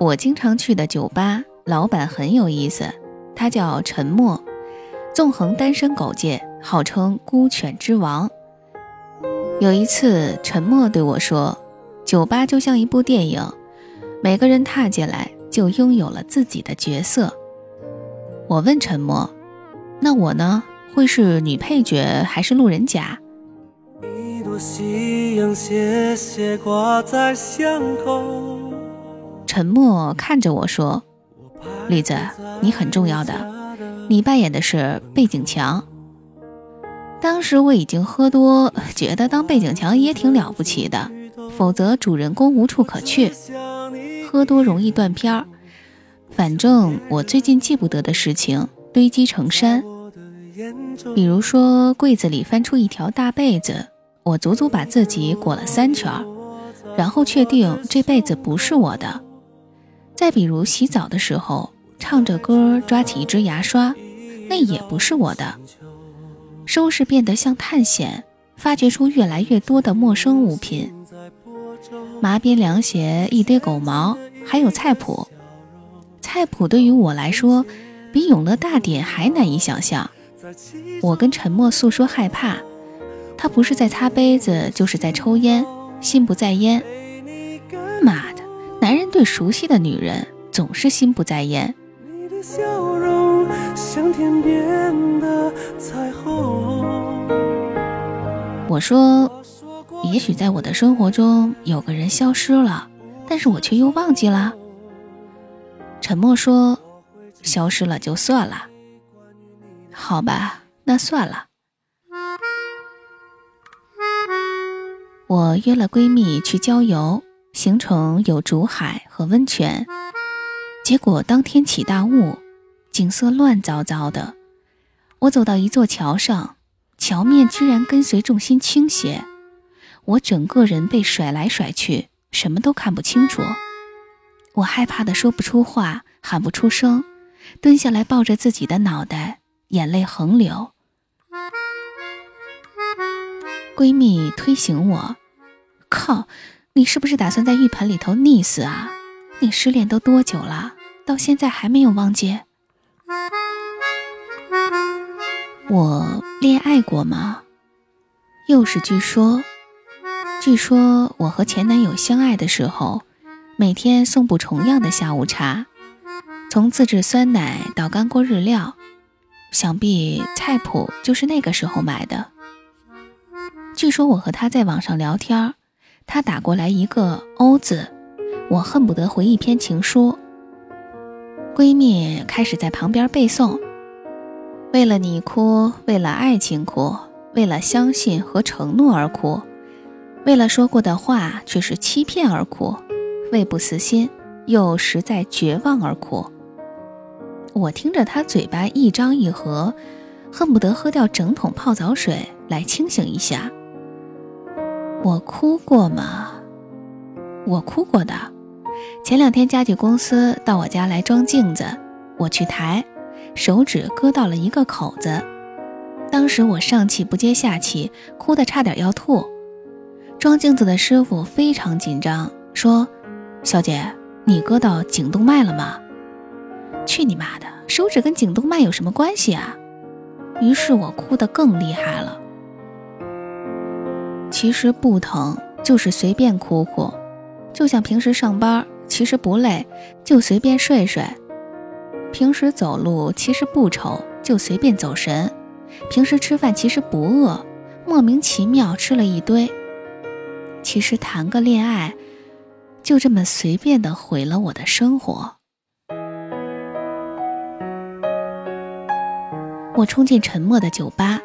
我经常去的酒吧，老板很有意思，他叫陈默，纵横单身狗界，号称孤犬之王。有一次，陈默对我说：“酒吧就像一部电影，每个人踏进来就拥有了自己的角色。”我问陈默：“那我呢？会是女配角还是路人甲？”沉默看着我说：“栗子，你很重要的，你扮演的是背景墙。”当时我已经喝多，觉得当背景墙也挺了不起的，否则主人公无处可去。喝多容易断片儿。反正我最近记不得的事情堆积成山，比如说柜子里翻出一条大被子，我足足把自己裹了三圈，然后确定这被子不是我的。再比如洗澡的时候唱着歌抓起一支牙刷，那也不是我的。收拾变得像探险，发掘出越来越多的陌生物品：麻边凉鞋、一堆狗毛，还有菜谱。菜谱对于我来说，比永乐大典还难以想象。我跟沉默诉说害怕，他不是在擦杯子，就是在抽烟，心不在焉。对熟悉的女人总是心不在焉。我说，也许在我的生活中有个人消失了，但是我却又忘记了。沉默说：“消失了就算了，好吧，那算了。”我约了闺蜜去郊游，行程有竹海和温泉。结果当天起大雾，景色乱糟糟的。我走到一座桥上，桥面居然跟随重心倾斜，我整个人被甩来甩去，什么都看不清楚。我害怕的说不出话，喊不出声，蹲下来抱着自己的脑袋，眼泪横流。闺蜜推醒我：“靠，你是不是打算在浴盆里头溺死啊？你失恋都多久了，到现在还没有忘记？我恋爱过吗？又是据说，据说我和前男友相爱的时候。”每天送不重样的下午茶，从自制酸奶到干锅日料，想必菜谱就是那个时候买的。据说我和他在网上聊天，他打过来一个“欧”字，我恨不得回一篇情书。闺蜜开始在旁边背诵：“为了你哭，为了爱情哭，为了相信和承诺而哭，为了说过的话却是欺骗而哭。”为不死心，又实在绝望而哭。我听着他嘴巴一张一合，恨不得喝掉整桶泡澡水来清醒一下。我哭过吗？我哭过的。前两天家具公司到我家来装镜子，我去抬，手指割到了一个口子。当时我上气不接下气，哭得差点要吐。装镜子的师傅非常紧张，说。小姐，你割到颈动脉了吗？去你妈的，手指跟颈动脉有什么关系啊？于是我哭得更厉害了。其实不疼，就是随便哭哭，就像平时上班，其实不累，就随便睡睡；平时走路其实不丑，就随便走神；平时吃饭其实不饿，莫名其妙吃了一堆。其实谈个恋爱。就这么随便的毁了我的生活。我冲进沉默的酒吧，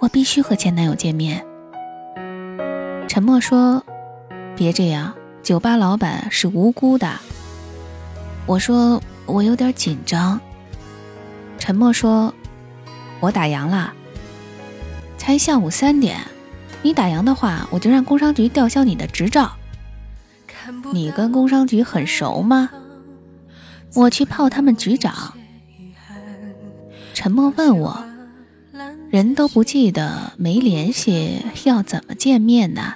我必须和前男友见面。沉默说：“别这样，酒吧老板是无辜的。”我说：“我有点紧张。”沉默说：“我打烊了，才下午三点，你打烊的话，我就让工商局吊销你的执照。”你跟工商局很熟吗？我去泡他们局长。沉默问我，人都不记得，没联系，要怎么见面呢？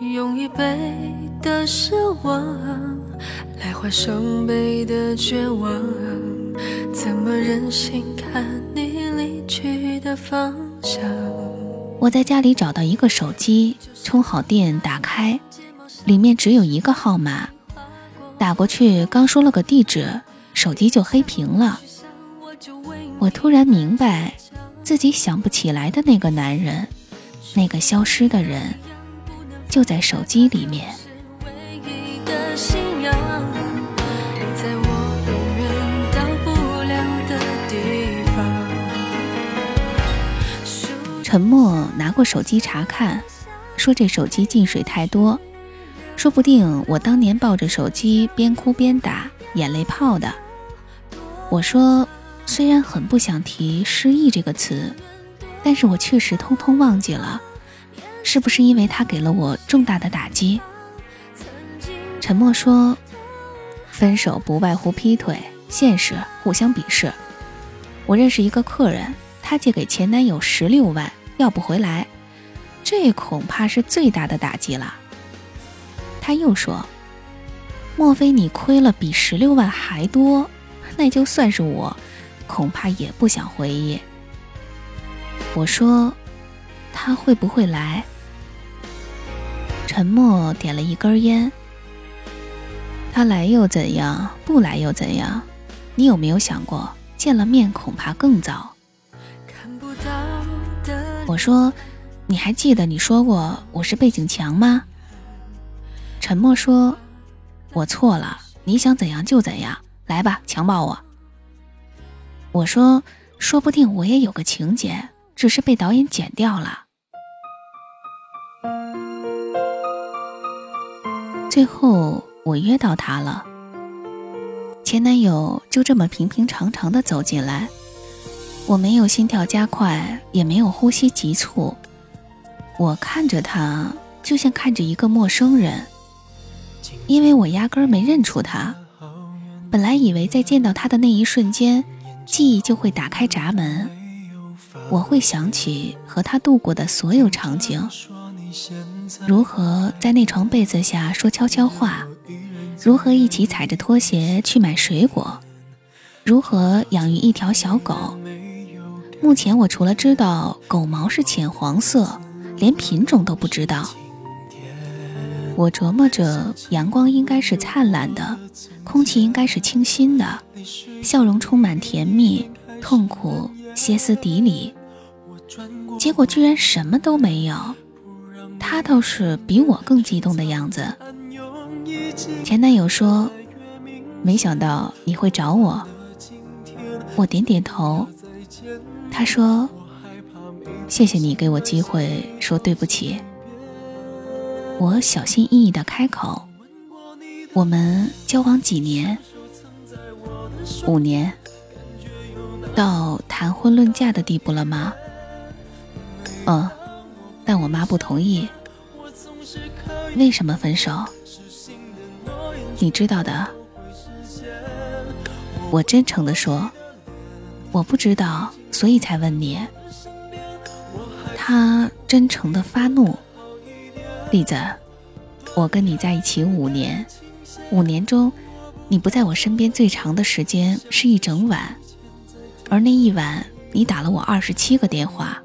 用一杯的失望来换双倍的绝望，怎么忍心看你离去的方向？我在家里找到一个手机，充好电，打开，里面只有一个号码，打过去刚说了个地址，手机就黑屏了。我突然明白，自己想不起来的那个男人，那个消失的人，就在手机里面。沉默拿过手机查看，说这手机进水太多，说不定我当年抱着手机边哭边打，眼泪泡的。我说，虽然很不想提失忆这个词，但是我确实通通忘记了，是不是因为他给了我重大的打击？沉默说，分手不外乎劈腿，现实互相鄙视。我认识一个客人，他借给前男友十六万。要不回来，这恐怕是最大的打击了。他又说：“莫非你亏了比十六万还多？那就算是我，恐怕也不想回忆。”我说：“他会不会来？”沉默点了一根烟。他来又怎样？不来又怎样？你有没有想过，见了面恐怕更糟？我说：“你还记得你说过我是背景墙吗？”沉默说：“我错了，你想怎样就怎样，来吧，强暴我。”我说：“说不定我也有个情节，只是被导演剪掉了。”最后我约到他了，前男友就这么平平常常的走进来。我没有心跳加快，也没有呼吸急促。我看着他，就像看着一个陌生人，因为我压根儿没认出他。本来以为在见到他的那一瞬间，记忆就会打开闸门，我会想起和他度过的所有场景：如何在那床被子下说悄悄话，如何一起踩着拖鞋去买水果，如何养育一条小狗。目前我除了知道狗毛是浅黄色，连品种都不知道。我琢磨着，阳光应该是灿烂的，空气应该是清新的，笑容充满甜蜜，痛苦歇斯底里。结果居然什么都没有，他倒是比我更激动的样子。前男友说：“没想到你会找我。”我点点头。他说：“谢谢你给我机会说对不起。”我小心翼翼的开口：“我们交往几年？五年。到谈婚论嫁的地步了吗？嗯，但我妈不同意。为什么分手？你知道的。”我真诚的说：“我不知道。”所以才问你。他真诚的发怒，栗子，我跟你在一起五年，五年中，你不在我身边最长的时间是一整晚，而那一晚你打了我二十七个电话。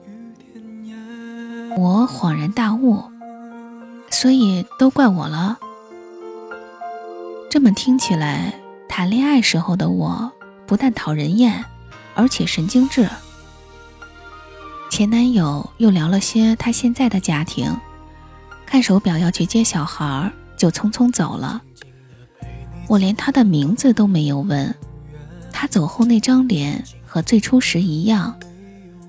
我恍然大悟，所以都怪我了。这么听起来，谈恋爱时候的我不但讨人厌。而且神经质。前男友又聊了些他现在的家庭，看手表要去接小孩，就匆匆走了。我连他的名字都没有问，他走后那张脸和最初时一样，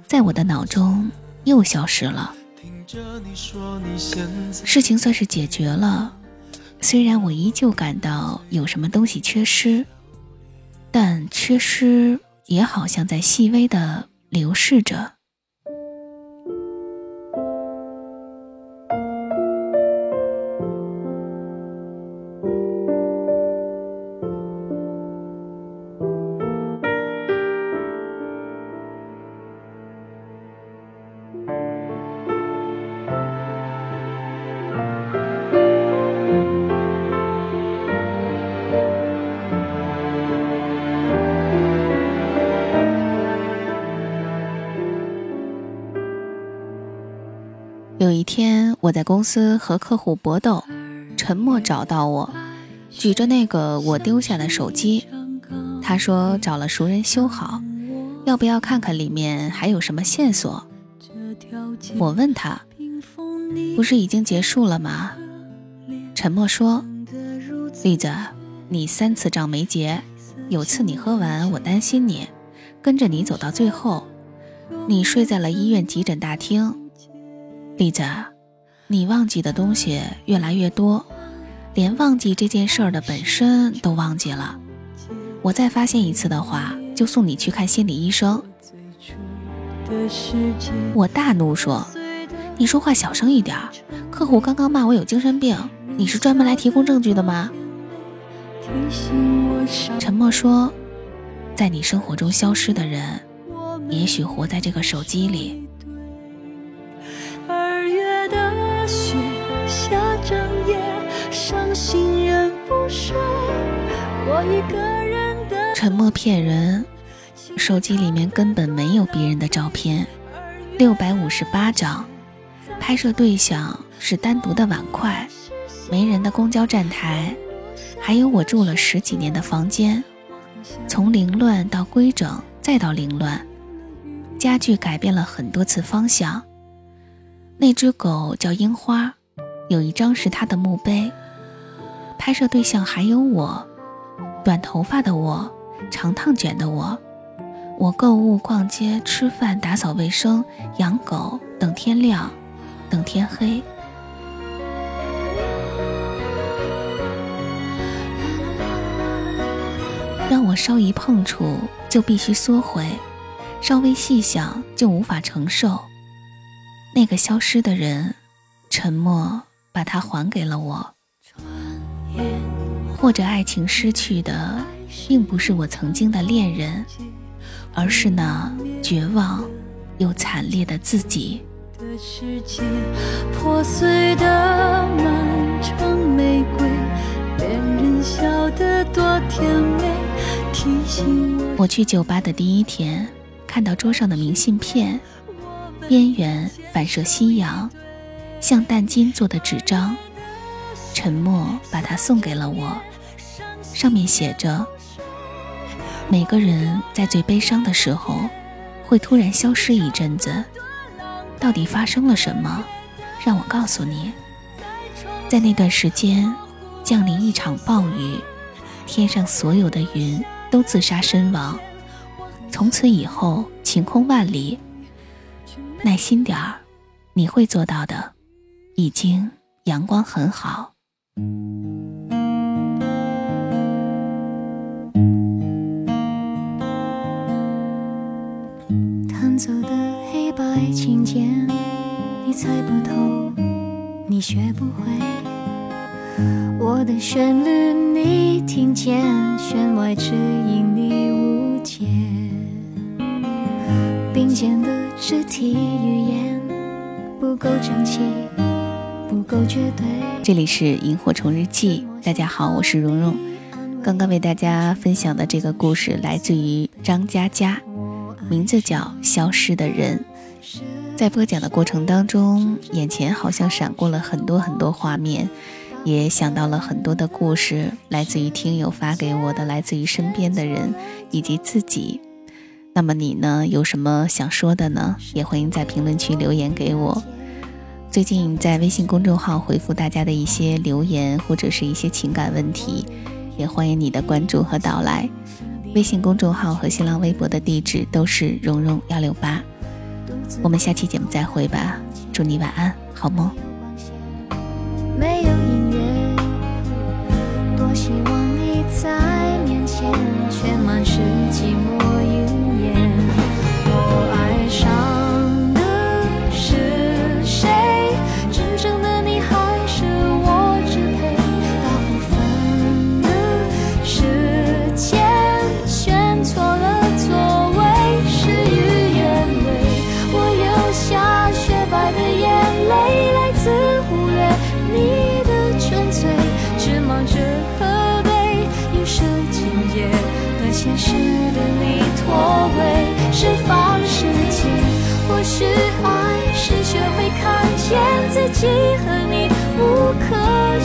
在我的脑中又消失了。事情算是解决了，虽然我依旧感到有什么东西缺失，但缺失。也好像在细微的流逝着。天，我在公司和客户搏斗，沉默找到我，举着那个我丢下的手机。他说找了熟人修好，要不要看看里面还有什么线索？我问他，不是已经结束了吗？沉默说：“栗子，你三次账没结，有次你喝完，我担心你，跟着你走到最后，你睡在了医院急诊大厅。栗子，你忘记的东西越来越多，连忘记这件事儿的本身都忘记了。我再发现一次的话，就送你去看心理医生。”我大怒说：“你说话小声一点，客户刚刚骂我有精神病，你是专门来提供证据的吗？”沉默说：“在你生活中消失的人，也许活在这个手机里。”沉默骗人。手机里面根本没有别人的照片，六百五十八张，拍摄对象是单独的碗筷，没人的公交站台，还有我住了十几年的房间，从凌乱到规整再到凌乱，家具改变了很多次方向。那只狗叫樱花，有一张是它的墓碑。拍摄对象还有我，短头发的我，长烫卷的我。我购物、逛街、吃饭、打扫卫生、养狗，等天亮，等天黑。让我稍一碰触就必须缩回，稍微细想就无法承受。那个消失的人，沉默把它还给了我。或者爱情失去的，并不是我曾经的恋人。而是那绝望又惨烈的自己。我去酒吧的第一天，看到桌上的明信片，边缘反射夕阳，像淡金做的纸张。沉默把它送给了我，上面写着。每个人在最悲伤的时候，会突然消失一阵子。到底发生了什么？让我告诉你，在那段时间，降临一场暴雨，天上所有的云都自杀身亡。从此以后，晴空万里。耐心点儿，你会做到的。已经阳光很好。弹奏的黑白琴键，你猜不透，你学不会。我的旋律你听见，弦外之音你误解。并肩的肢体语言不够整齐，这里是萤火虫日记，大家好，我是蓉蓉。刚刚为大家分享的这个故事来自于张嘉佳。名字叫《消失的人》。在播讲的过程当中，眼前好像闪过了很多很多画面，也想到了很多的故事，来自于听友发给我的，来自于身边的人以及自己。那么你呢？有什么想说的呢？也欢迎在评论区留言给我。最近在微信公众号回复大家的一些留言或者是一些情感问题，也欢迎你的关注和到来。微信公众号和新浪微博的地址都是蓉蓉幺六八，我们下期节目再会吧，祝你晚安，好梦。没有音乐，多希望你在面前，却满是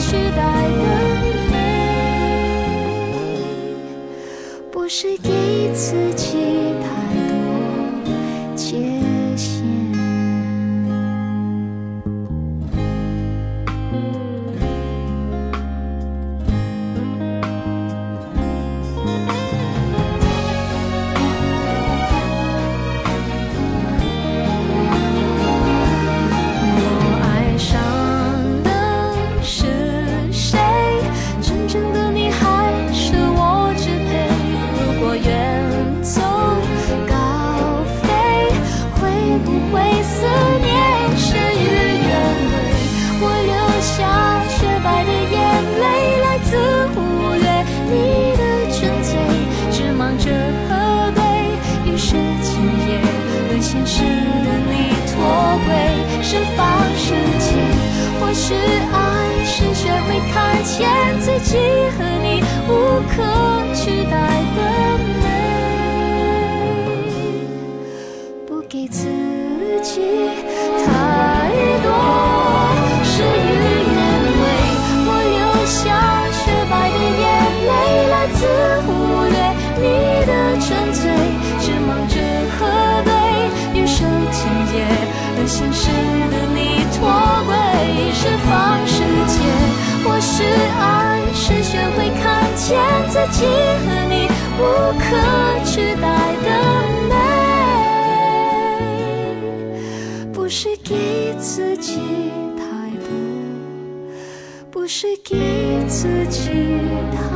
期待的美不是给自己太多。自己和你无可。自己和你无可取代的美不是给自己太多不是给自己太